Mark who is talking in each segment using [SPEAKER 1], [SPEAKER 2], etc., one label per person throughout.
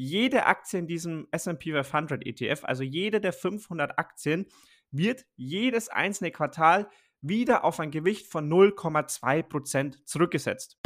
[SPEAKER 1] jede Aktie in diesem SP 500 ETF, also jede der 500 Aktien, wird jedes einzelne Quartal wieder auf ein Gewicht von 0,2% zurückgesetzt.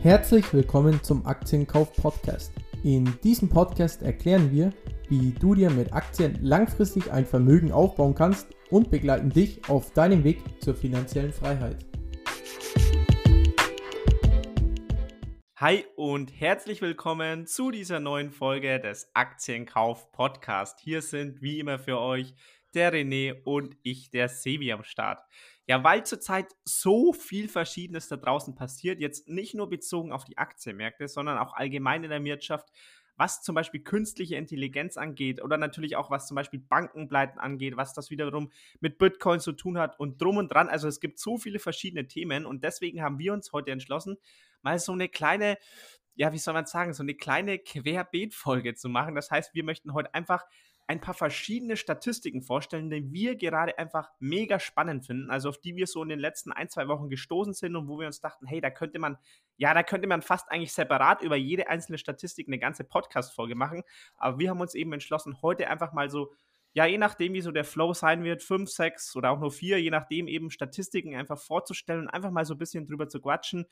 [SPEAKER 2] Herzlich willkommen zum Aktienkauf Podcast. In diesem Podcast erklären wir, wie du dir mit Aktien langfristig ein Vermögen aufbauen kannst und begleiten dich auf deinem Weg zur finanziellen Freiheit.
[SPEAKER 1] Hi und herzlich willkommen zu dieser neuen Folge des Aktienkauf Podcast. Hier sind wie immer für euch der René und ich, der Sevi am Start. Ja, weil zurzeit so viel Verschiedenes da draußen passiert, jetzt nicht nur bezogen auf die Aktienmärkte, sondern auch allgemein in der Wirtschaft, was zum Beispiel künstliche Intelligenz angeht oder natürlich auch was zum Beispiel Bankenpleiten angeht, was das wiederum mit Bitcoin zu tun hat und drum und dran. Also es gibt so viele verschiedene Themen und deswegen haben wir uns heute entschlossen, mal so eine kleine, ja, wie soll man sagen, so eine kleine Querbeet-Folge zu machen. Das heißt, wir möchten heute einfach ein paar verschiedene Statistiken vorstellen, die wir gerade einfach mega spannend finden, also auf die wir so in den letzten ein, zwei Wochen gestoßen sind und wo wir uns dachten, hey, da könnte man, ja, da könnte man fast eigentlich separat über jede einzelne Statistik eine ganze Podcast-Folge machen. Aber wir haben uns eben entschlossen, heute einfach mal so, ja, je nachdem, wie so der Flow sein wird, fünf, sechs oder auch nur vier, je nachdem eben Statistiken einfach vorzustellen und einfach mal so ein bisschen drüber zu quatschen,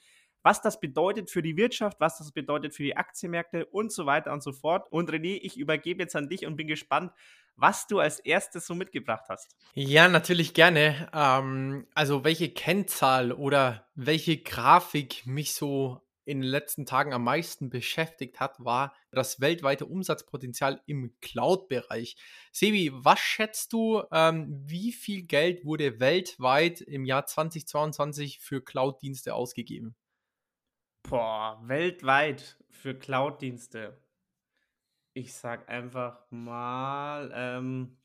[SPEAKER 1] was das bedeutet für die Wirtschaft, was das bedeutet für die Aktienmärkte und so weiter und so fort. Und René, ich übergebe jetzt an dich und bin gespannt, was du als erstes so mitgebracht hast.
[SPEAKER 2] Ja, natürlich gerne. Ähm, also welche Kennzahl oder welche Grafik mich so in den letzten Tagen am meisten beschäftigt hat, war das weltweite Umsatzpotenzial im Cloud-Bereich. Sebi, was schätzt du, ähm, wie viel Geld wurde weltweit im Jahr 2022 für Cloud-Dienste ausgegeben?
[SPEAKER 1] Boah, weltweit für Cloud-Dienste. Ich sag einfach mal ähm,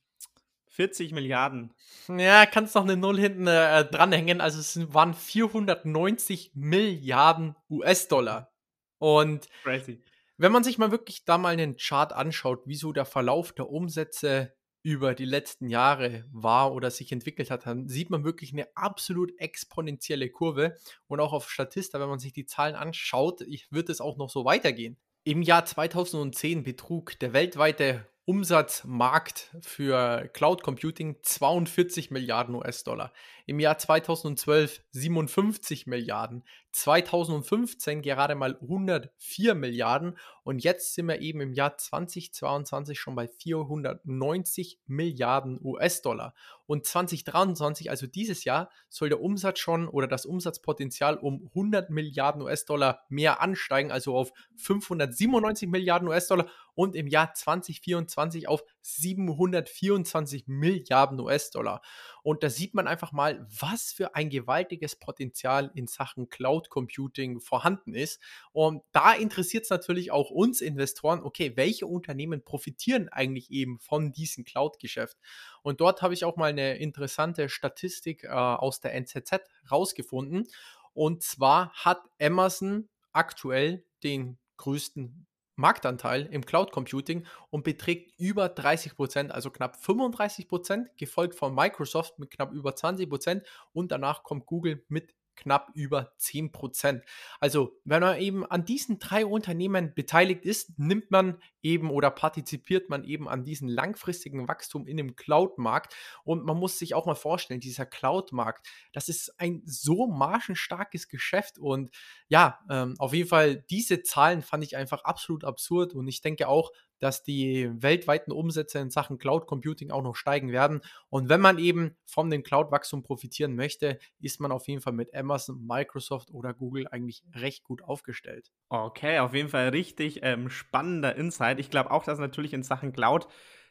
[SPEAKER 1] 40 Milliarden.
[SPEAKER 2] Ja, kannst noch eine Null hinten äh, dranhängen. Also es waren 490 Milliarden US-Dollar. Und Crazy. wenn man sich mal wirklich da mal einen Chart anschaut, wieso der Verlauf der Umsätze über die letzten Jahre war oder sich entwickelt hat, dann sieht man wirklich eine absolut exponentielle Kurve. Und auch auf Statista, wenn man sich die Zahlen anschaut, wird es auch noch so weitergehen. Im Jahr 2010 betrug der weltweite Umsatzmarkt für Cloud Computing 42 Milliarden US-Dollar. Im Jahr 2012 57 Milliarden. 2015 gerade mal 104 Milliarden und jetzt sind wir eben im Jahr 2022 schon bei 490 Milliarden US-Dollar. Und 2023, also dieses Jahr, soll der Umsatz schon oder das Umsatzpotenzial um 100 Milliarden US-Dollar mehr ansteigen, also auf 597 Milliarden US-Dollar und im Jahr 2024 auf 724 Milliarden US-Dollar. Und da sieht man einfach mal, was für ein gewaltiges Potenzial in Sachen Cloud Computing vorhanden ist. Und da interessiert es natürlich auch uns Investoren, okay, welche Unternehmen profitieren eigentlich eben von diesem Cloud-Geschäft? Und dort habe ich auch mal eine interessante Statistik äh, aus der NZZ rausgefunden. Und zwar hat Amazon aktuell den größten Marktanteil im Cloud Computing und beträgt über 30 Prozent, also knapp 35 Prozent, gefolgt von Microsoft mit knapp über 20 Prozent und danach kommt Google mit knapp über 10 Prozent. Also, wenn man eben an diesen drei Unternehmen beteiligt ist, nimmt man eben oder partizipiert man eben an diesem langfristigen Wachstum in dem Cloud-Markt. Und man muss sich auch mal vorstellen, dieser Cloud-Markt, das ist ein so margenstarkes Geschäft. Und ja, ähm, auf jeden Fall, diese Zahlen fand ich einfach absolut absurd. Und ich denke auch, dass die weltweiten Umsätze in Sachen Cloud Computing auch noch steigen werden. Und wenn man eben von dem Cloud-Wachstum profitieren möchte, ist man auf jeden Fall mit Amazon, Microsoft oder Google eigentlich recht gut aufgestellt.
[SPEAKER 1] Okay, auf jeden Fall richtig ähm, spannender Insight. Ich glaube auch, dass natürlich in Sachen Cloud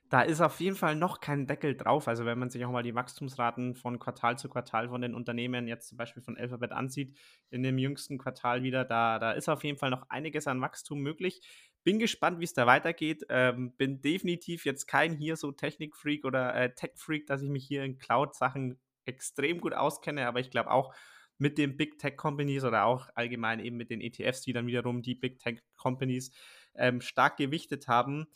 [SPEAKER 1] da ist auf jeden Fall noch kein Deckel drauf. Also wenn man sich auch mal die Wachstumsraten von Quartal zu Quartal von den Unternehmen jetzt zum Beispiel von Alphabet ansieht, in dem jüngsten Quartal wieder, da, da ist auf jeden Fall noch einiges an Wachstum möglich. Bin gespannt, wie es da weitergeht. Ähm, bin definitiv jetzt kein hier so Technik-Freak oder äh, Tech-Freak, dass ich mich hier in Cloud-Sachen extrem gut auskenne, aber ich glaube auch mit den Big Tech Companies oder auch allgemein eben mit den ETFs, die dann wiederum die Big Tech Companies ähm, stark gewichtet haben,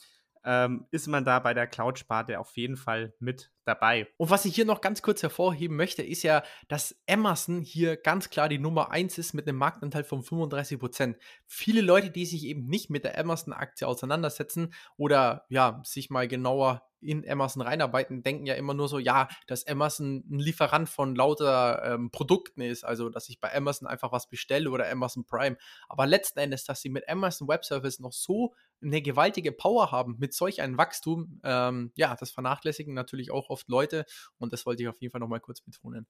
[SPEAKER 1] ähm, ist man da bei der Cloud-Sparte auf jeden Fall mit dabei.
[SPEAKER 2] Und was ich hier noch ganz kurz hervorheben möchte, ist ja, dass Amazon hier ganz klar die Nummer 1 ist mit einem Marktanteil von 35 Prozent. Viele Leute, die sich eben nicht mit der Amazon-Aktie auseinandersetzen oder ja, sich mal genauer in Amazon reinarbeiten, denken ja immer nur so, ja, dass Amazon ein Lieferant von lauter ähm, Produkten ist, also dass ich bei Amazon einfach was bestelle oder Amazon Prime. Aber letzten Endes, dass sie mit Amazon Web Service noch so eine gewaltige Power haben, mit solch einem Wachstum, ähm, ja, das vernachlässigen natürlich auch oft Leute und das wollte ich auf jeden Fall nochmal kurz betonen.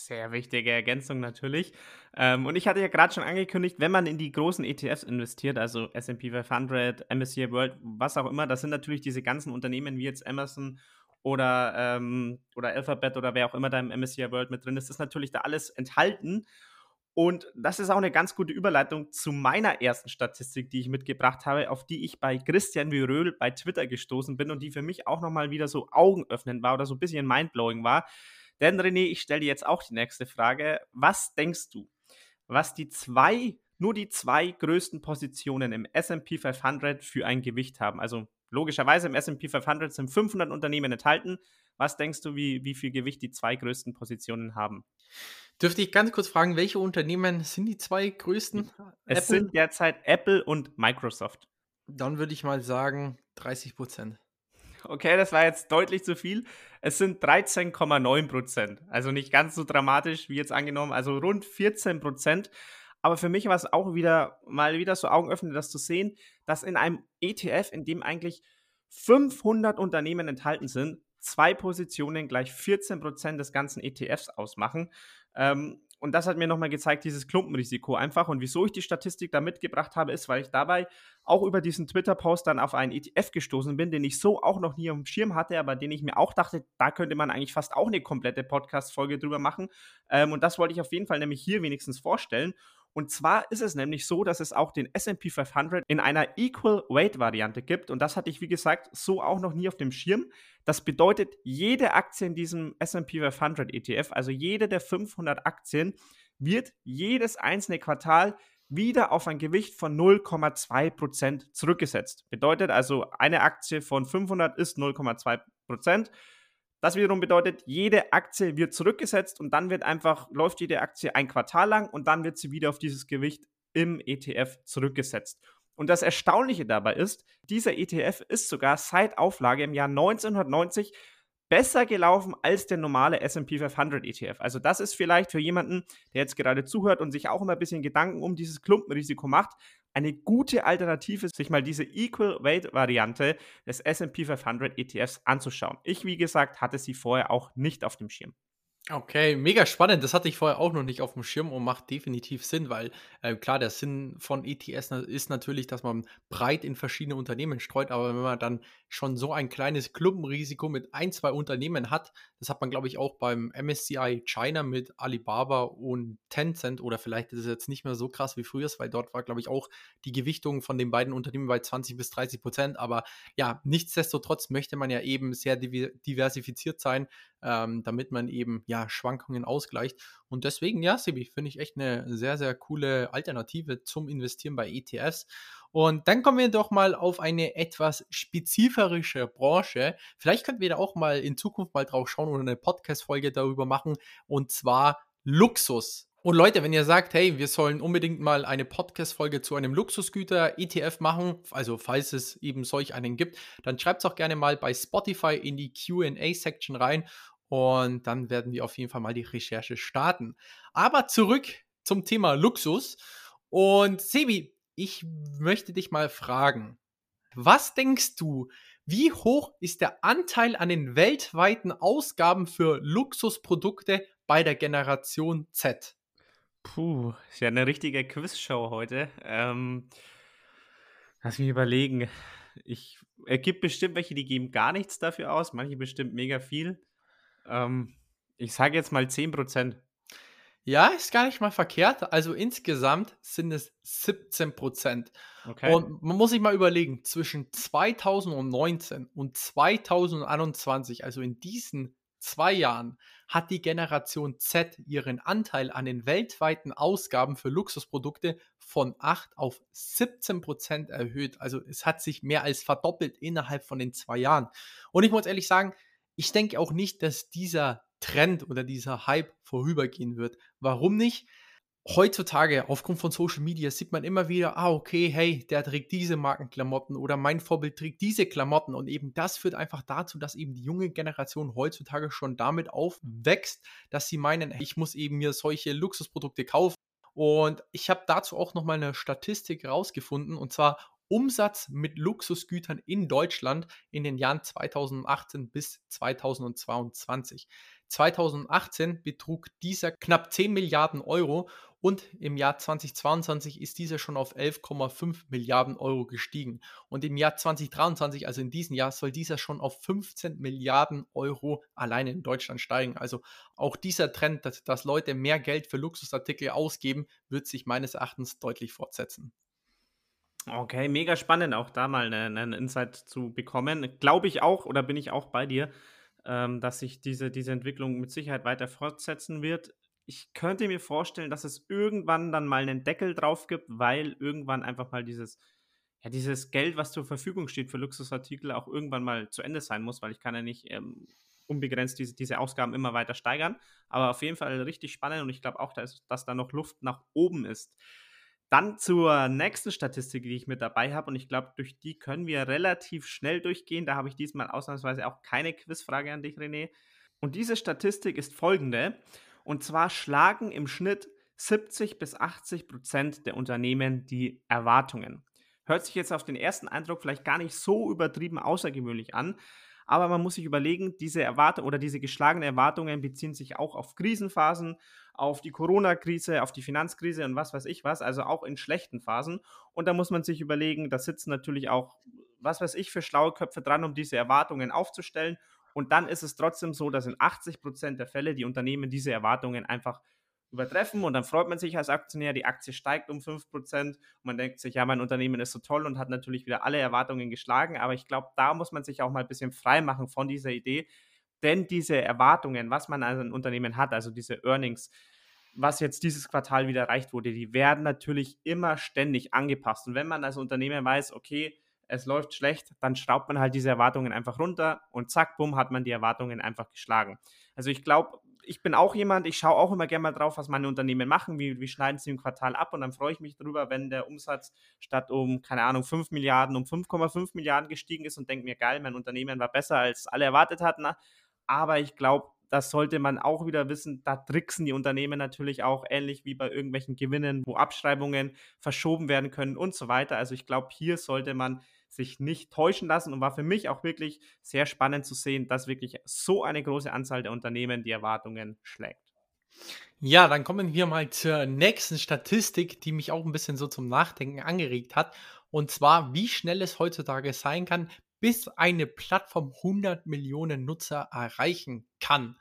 [SPEAKER 1] Sehr wichtige Ergänzung natürlich. Ähm, und ich hatte ja gerade schon angekündigt, wenn man in die großen ETFs investiert, also SP 500, MSCI World, was auch immer, das sind natürlich diese ganzen Unternehmen wie jetzt Amazon oder, ähm, oder Alphabet oder wer auch immer da im MSCI World mit drin ist, ist natürlich da alles enthalten. Und das ist auch eine ganz gute Überleitung zu meiner ersten Statistik, die ich mitgebracht habe, auf die ich bei Christian Viröl bei Twitter gestoßen bin und die für mich auch nochmal wieder so augenöffnend war oder so ein bisschen mindblowing war. Denn René, ich stelle dir jetzt auch die nächste Frage. Was denkst du, was die zwei, nur die zwei größten Positionen im SP 500 für ein Gewicht haben? Also logischerweise im SP 500 sind 500 Unternehmen enthalten. Was denkst du, wie, wie viel Gewicht die zwei größten Positionen haben?
[SPEAKER 2] Dürfte ich ganz kurz fragen, welche Unternehmen sind die zwei größten?
[SPEAKER 1] Es Apple? sind derzeit Apple und Microsoft.
[SPEAKER 2] Dann würde ich mal sagen 30 Prozent.
[SPEAKER 1] Okay, das war jetzt deutlich zu viel. Es sind 13,9 Prozent. Also nicht ganz so dramatisch wie jetzt angenommen, also rund 14 Prozent. Aber für mich war es auch wieder mal wieder so augenöffnend, das zu sehen, dass in einem ETF, in dem eigentlich 500 Unternehmen enthalten sind, zwei Positionen gleich 14 Prozent des ganzen ETFs ausmachen. Ähm, und das hat mir nochmal gezeigt, dieses Klumpenrisiko einfach. Und wieso ich die Statistik da mitgebracht habe, ist, weil ich dabei auch über diesen Twitter-Post dann auf einen ETF gestoßen bin, den ich so auch noch nie auf dem Schirm hatte, aber den ich mir auch dachte, da könnte man eigentlich fast auch eine komplette Podcast-Folge drüber machen. Ähm, und das wollte ich auf jeden Fall nämlich hier wenigstens vorstellen. Und zwar ist es nämlich so, dass es auch den SP 500 in einer Equal Weight Variante gibt. Und das hatte ich, wie gesagt, so auch noch nie auf dem Schirm. Das bedeutet, jede Aktie in diesem SP 500 ETF, also jede der 500 Aktien, wird jedes einzelne Quartal wieder auf ein Gewicht von 0,2% zurückgesetzt. Bedeutet also, eine Aktie von 500 ist 0,2%. Das wiederum bedeutet, jede Aktie wird zurückgesetzt und dann wird einfach, läuft jede Aktie ein Quartal lang und dann wird sie wieder auf dieses Gewicht im ETF zurückgesetzt. Und das Erstaunliche dabei ist, dieser ETF ist sogar seit Auflage im Jahr 1990 besser gelaufen als der normale SP 500 ETF. Also das ist vielleicht für jemanden, der jetzt gerade zuhört und sich auch immer ein bisschen Gedanken um dieses Klumpenrisiko macht, eine gute Alternative, sich mal diese Equal Weight Variante des SP 500 ETFs anzuschauen. Ich, wie gesagt, hatte sie vorher auch nicht auf dem Schirm.
[SPEAKER 2] Okay, mega spannend. Das hatte ich vorher auch noch nicht auf dem Schirm und macht definitiv Sinn, weil äh, klar, der Sinn von ETS ist natürlich, dass man breit in verschiedene Unternehmen streut, aber wenn man dann schon so ein kleines Klumpenrisiko mit ein, zwei Unternehmen hat, das hat man, glaube ich, auch beim MSCI China mit Alibaba und Tencent oder vielleicht ist es jetzt nicht mehr so krass wie früher, weil dort war, glaube ich, auch die Gewichtung von den beiden Unternehmen bei 20 bis 30 Prozent, aber ja, nichtsdestotrotz möchte man ja eben sehr diversifiziert sein, ähm, damit man eben ja Schwankungen ausgleicht. Und deswegen, ja, Sibi, finde ich echt eine sehr, sehr coole Alternative zum Investieren bei ETFs. Und dann kommen wir doch mal auf eine etwas spezifische Branche. Vielleicht könnten wir da auch mal in Zukunft mal drauf schauen oder eine Podcast-Folge darüber machen. Und zwar Luxus. Und Leute, wenn ihr sagt, hey, wir sollen unbedingt mal eine Podcast-Folge zu einem Luxusgüter-ETF machen, also falls es eben solch einen gibt, dann schreibt es auch gerne mal bei Spotify in die QA-Section rein und dann werden wir auf jeden Fall mal die Recherche starten. Aber zurück zum Thema Luxus. Und Sebi, ich möchte dich mal fragen, was denkst du, wie hoch ist der Anteil an den weltweiten Ausgaben für Luxusprodukte bei der Generation Z?
[SPEAKER 1] Puh, ist ja eine richtige Quizshow heute. Ähm, lass mich überlegen. Ich, es gibt bestimmt welche, die geben gar nichts dafür aus, manche bestimmt mega viel. Ähm, ich sage jetzt mal 10%.
[SPEAKER 2] Ja, ist gar nicht mal verkehrt. Also insgesamt sind es 17 Okay. Und man muss sich mal überlegen, zwischen 2019 und 2021, also in diesen zwei Jahren hat die Generation Z ihren Anteil an den weltweiten Ausgaben für Luxusprodukte von 8 auf 17 Prozent erhöht. Also es hat sich mehr als verdoppelt innerhalb von den zwei Jahren. Und ich muss ehrlich sagen, ich denke auch nicht, dass dieser Trend oder dieser Hype vorübergehen wird. Warum nicht? Heutzutage, aufgrund von Social Media, sieht man immer wieder, ah, okay, hey, der trägt diese Markenklamotten oder mein Vorbild trägt diese Klamotten. Und eben das führt einfach dazu, dass eben die junge Generation heutzutage schon damit aufwächst, dass sie meinen, ich muss eben mir solche Luxusprodukte kaufen. Und ich habe dazu auch nochmal eine Statistik rausgefunden, und zwar Umsatz mit Luxusgütern in Deutschland in den Jahren 2018 bis 2022. 2018 betrug dieser knapp 10 Milliarden Euro und im Jahr 2022 ist dieser schon auf 11,5 Milliarden Euro gestiegen. Und im Jahr 2023, also in diesem Jahr, soll dieser schon auf 15 Milliarden Euro alleine in Deutschland steigen. Also auch dieser Trend, dass, dass Leute mehr Geld für Luxusartikel ausgeben, wird sich meines Erachtens deutlich fortsetzen.
[SPEAKER 1] Okay, mega spannend, auch da mal einen eine Insight zu bekommen. Glaube ich auch oder bin ich auch bei dir, ähm, dass sich diese, diese Entwicklung mit Sicherheit weiter fortsetzen wird ich könnte mir vorstellen, dass es irgendwann dann mal einen Deckel drauf gibt, weil irgendwann einfach mal dieses, ja, dieses Geld, was zur Verfügung steht für Luxusartikel, auch irgendwann mal zu Ende sein muss, weil ich kann ja nicht ähm, unbegrenzt diese, diese Ausgaben immer weiter steigern. Aber auf jeden Fall richtig spannend und ich glaube auch, dass, dass da noch Luft nach oben ist. Dann zur nächsten Statistik, die ich mit dabei habe und ich glaube, durch die können wir relativ schnell durchgehen. Da habe ich diesmal ausnahmsweise auch keine Quizfrage an dich, René. Und diese Statistik ist folgende. Und zwar schlagen im Schnitt 70 bis 80 Prozent der Unternehmen die Erwartungen. Hört sich jetzt auf den ersten Eindruck vielleicht gar nicht so übertrieben außergewöhnlich an, aber man muss sich überlegen, diese Erwartungen oder diese geschlagenen Erwartungen beziehen sich auch auf Krisenphasen, auf die Corona-Krise, auf die Finanzkrise und was weiß ich was, also auch in schlechten Phasen. Und da muss man sich überlegen, da sitzen natürlich auch, was weiß ich, für schlaue Köpfe dran, um diese Erwartungen aufzustellen und dann ist es trotzdem so, dass in 80 Prozent der Fälle die Unternehmen diese Erwartungen einfach übertreffen und dann freut man sich als Aktionär, die Aktie steigt um 5% und man denkt sich, ja, mein Unternehmen ist so toll und hat natürlich wieder alle Erwartungen geschlagen, aber ich glaube, da muss man sich auch mal ein bisschen frei machen von dieser Idee, denn diese Erwartungen, was man als ein Unternehmen hat, also diese Earnings, was jetzt dieses Quartal wieder erreicht wurde, die werden natürlich immer ständig angepasst und wenn man als Unternehmen weiß, okay, es läuft schlecht, dann schraubt man halt diese Erwartungen einfach runter und zack, bumm, hat man die Erwartungen einfach geschlagen. Also ich glaube, ich bin auch jemand, ich schaue auch immer gerne mal drauf, was meine Unternehmen machen, wie, wie schneiden sie im Quartal ab und dann freue ich mich darüber, wenn der Umsatz statt um, keine Ahnung, 5 Milliarden um 5,5 Milliarden gestiegen ist und denke mir, geil, mein Unternehmen war besser, als alle erwartet hatten. Aber ich glaube, das sollte man auch wieder wissen, da tricksen die Unternehmen natürlich auch ähnlich wie bei irgendwelchen Gewinnen, wo Abschreibungen verschoben werden können und so weiter. Also ich glaube, hier sollte man sich nicht täuschen lassen und war für mich auch wirklich sehr spannend zu sehen, dass wirklich so eine große Anzahl der Unternehmen die Erwartungen schlägt.
[SPEAKER 2] Ja, dann kommen wir mal zur nächsten Statistik, die mich auch ein bisschen so zum Nachdenken angeregt hat. Und zwar, wie schnell es heutzutage sein kann, bis eine Plattform 100 Millionen Nutzer erreichen kann.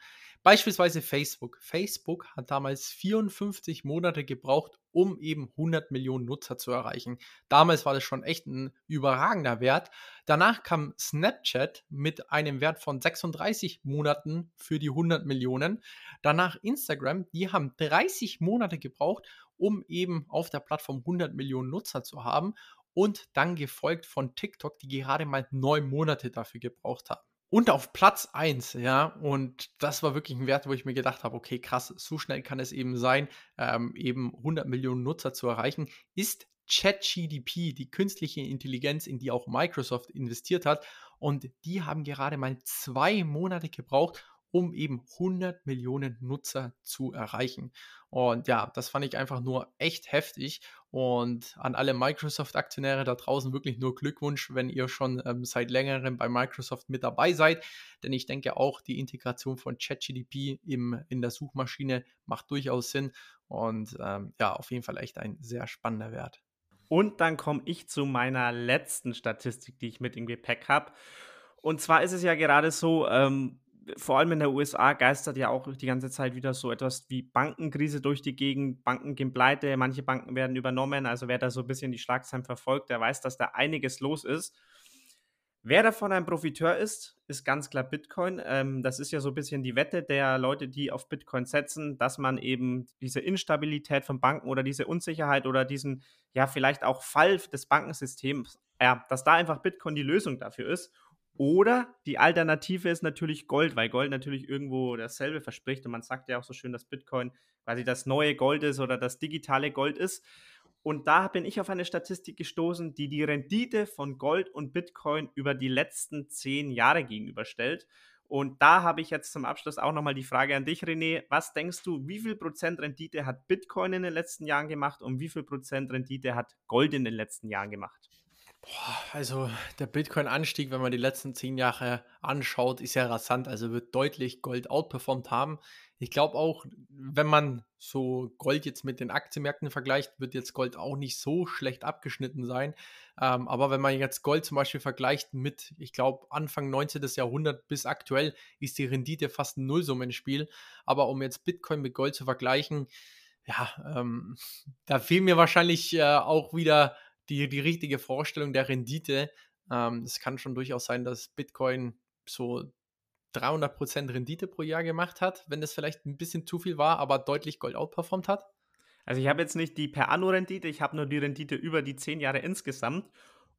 [SPEAKER 2] Beispielsweise Facebook. Facebook hat damals 54 Monate gebraucht, um eben 100 Millionen Nutzer zu erreichen. Damals war das schon echt ein überragender Wert. Danach kam Snapchat mit einem Wert von 36 Monaten für die 100 Millionen. Danach Instagram, die haben 30 Monate gebraucht, um eben auf der Plattform 100 Millionen Nutzer zu haben. Und dann gefolgt von TikTok, die gerade mal neun Monate dafür gebraucht haben. Und auf Platz 1, ja, und das war wirklich ein Wert, wo ich mir gedacht habe, okay, krass, so schnell kann es eben sein, ähm, eben 100 Millionen Nutzer zu erreichen, ist ChatGDP, die künstliche Intelligenz, in die auch Microsoft investiert hat. Und die haben gerade mal zwei Monate gebraucht, um eben 100 Millionen Nutzer zu erreichen. Und ja, das fand ich einfach nur echt heftig. Und an alle Microsoft-Aktionäre da draußen wirklich nur Glückwunsch, wenn ihr schon ähm, seit längerem bei Microsoft mit dabei seid. Denn ich denke auch, die Integration von ChatGDP in der Suchmaschine macht durchaus Sinn. Und ähm, ja, auf jeden Fall echt ein sehr spannender Wert.
[SPEAKER 1] Und dann komme ich zu meiner letzten Statistik, die ich mit im Gepäck habe. Und zwar ist es ja gerade so, ähm, vor allem in der USA geistert ja auch die ganze Zeit wieder so etwas wie Bankenkrise durch die Gegend. Banken gehen pleite, manche Banken werden übernommen. Also wer da so ein bisschen die Schlagzeilen verfolgt, der weiß, dass da einiges los ist. Wer davon ein Profiteur ist, ist ganz klar Bitcoin. Ähm, das ist ja so ein bisschen die Wette der Leute, die auf Bitcoin setzen, dass man eben diese Instabilität von Banken oder diese Unsicherheit oder diesen, ja, vielleicht auch Fall des Bankensystems, ja, dass da einfach Bitcoin die Lösung dafür ist Oder die Alternative ist natürlich Gold, weil Gold natürlich irgendwo dasselbe verspricht. Und man sagt ja auch so schön, dass Bitcoin quasi das neue Gold ist oder das digitale Gold ist. Und da bin ich auf eine Statistik gestoßen, die die Rendite von Gold und Bitcoin über die letzten zehn Jahre gegenüberstellt. Und da habe ich jetzt zum Abschluss auch nochmal die Frage an dich, René. Was denkst du, wie viel Prozent Rendite hat Bitcoin in den letzten Jahren gemacht und wie viel Prozent Rendite hat Gold in den letzten Jahren gemacht?
[SPEAKER 2] Also der Bitcoin-Anstieg, wenn man die letzten zehn Jahre anschaut, ist ja rasant. Also wird deutlich Gold outperformt haben. Ich glaube auch, wenn man so Gold jetzt mit den Aktienmärkten vergleicht, wird jetzt Gold auch nicht so schlecht abgeschnitten sein. Ähm, aber wenn man jetzt Gold zum Beispiel vergleicht mit, ich glaube, Anfang 19. Jahrhundert bis aktuell, ist die Rendite fast ein Nullsummenspiel. Aber um jetzt Bitcoin mit Gold zu vergleichen, ja, ähm, da fehlt mir wahrscheinlich äh, auch wieder die, die richtige Vorstellung der Rendite. Ähm, es kann schon durchaus sein, dass Bitcoin so 300% Rendite pro Jahr gemacht hat, wenn das vielleicht ein bisschen zu viel war, aber deutlich Gold outperformt hat?
[SPEAKER 1] Also ich habe jetzt nicht die per Anno-Rendite, ich habe nur die Rendite über die 10 Jahre insgesamt.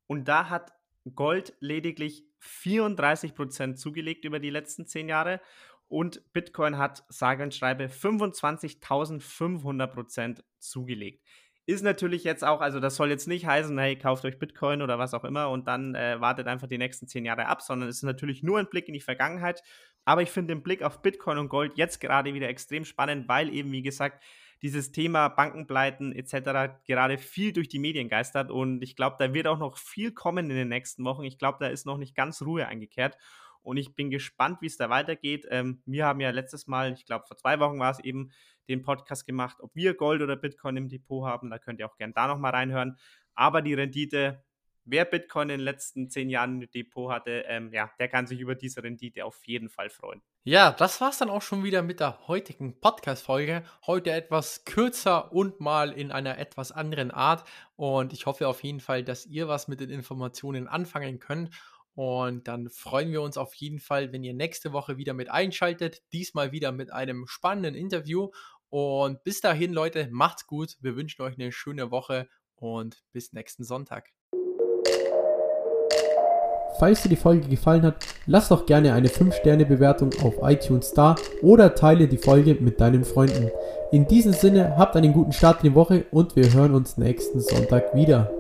[SPEAKER 1] Und da hat Gold lediglich 34% zugelegt über die letzten 10 Jahre und Bitcoin hat sage und schreibe 25.500% zugelegt. Ist natürlich jetzt auch, also das soll jetzt nicht heißen, hey, kauft euch Bitcoin oder was auch immer und dann äh, wartet einfach die nächsten zehn Jahre ab, sondern es ist natürlich nur ein Blick in die Vergangenheit. Aber ich finde den Blick auf Bitcoin und Gold jetzt gerade wieder extrem spannend, weil eben, wie gesagt, dieses Thema Bankenpleiten etc. gerade viel durch die Medien geistert und ich glaube, da wird auch noch viel kommen in den nächsten Wochen. Ich glaube, da ist noch nicht ganz Ruhe eingekehrt und ich bin gespannt, wie es da weitergeht. Ähm, wir haben ja letztes Mal, ich glaube vor zwei Wochen war es eben, den Podcast gemacht, ob wir Gold oder Bitcoin im Depot haben. Da könnt ihr auch gerne da nochmal reinhören. Aber die Rendite, wer Bitcoin in den letzten zehn Jahren im Depot hatte, ähm, ja, der kann sich über diese Rendite auf jeden Fall freuen.
[SPEAKER 2] Ja, das war es dann auch schon wieder mit der heutigen Podcast-Folge. Heute etwas kürzer und mal in einer etwas anderen Art. Und ich hoffe auf jeden Fall, dass ihr was mit den Informationen anfangen könnt. Und dann freuen wir uns auf jeden Fall, wenn ihr nächste Woche wieder mit einschaltet. Diesmal wieder mit einem spannenden Interview. Und bis dahin, Leute, macht's gut. Wir wünschen euch eine schöne Woche und bis nächsten Sonntag.
[SPEAKER 3] Falls dir die Folge gefallen hat, lass doch gerne eine 5-Sterne-Bewertung auf iTunes da oder teile die Folge mit deinen Freunden. In diesem Sinne, habt einen guten Start in die Woche und wir hören uns nächsten Sonntag wieder.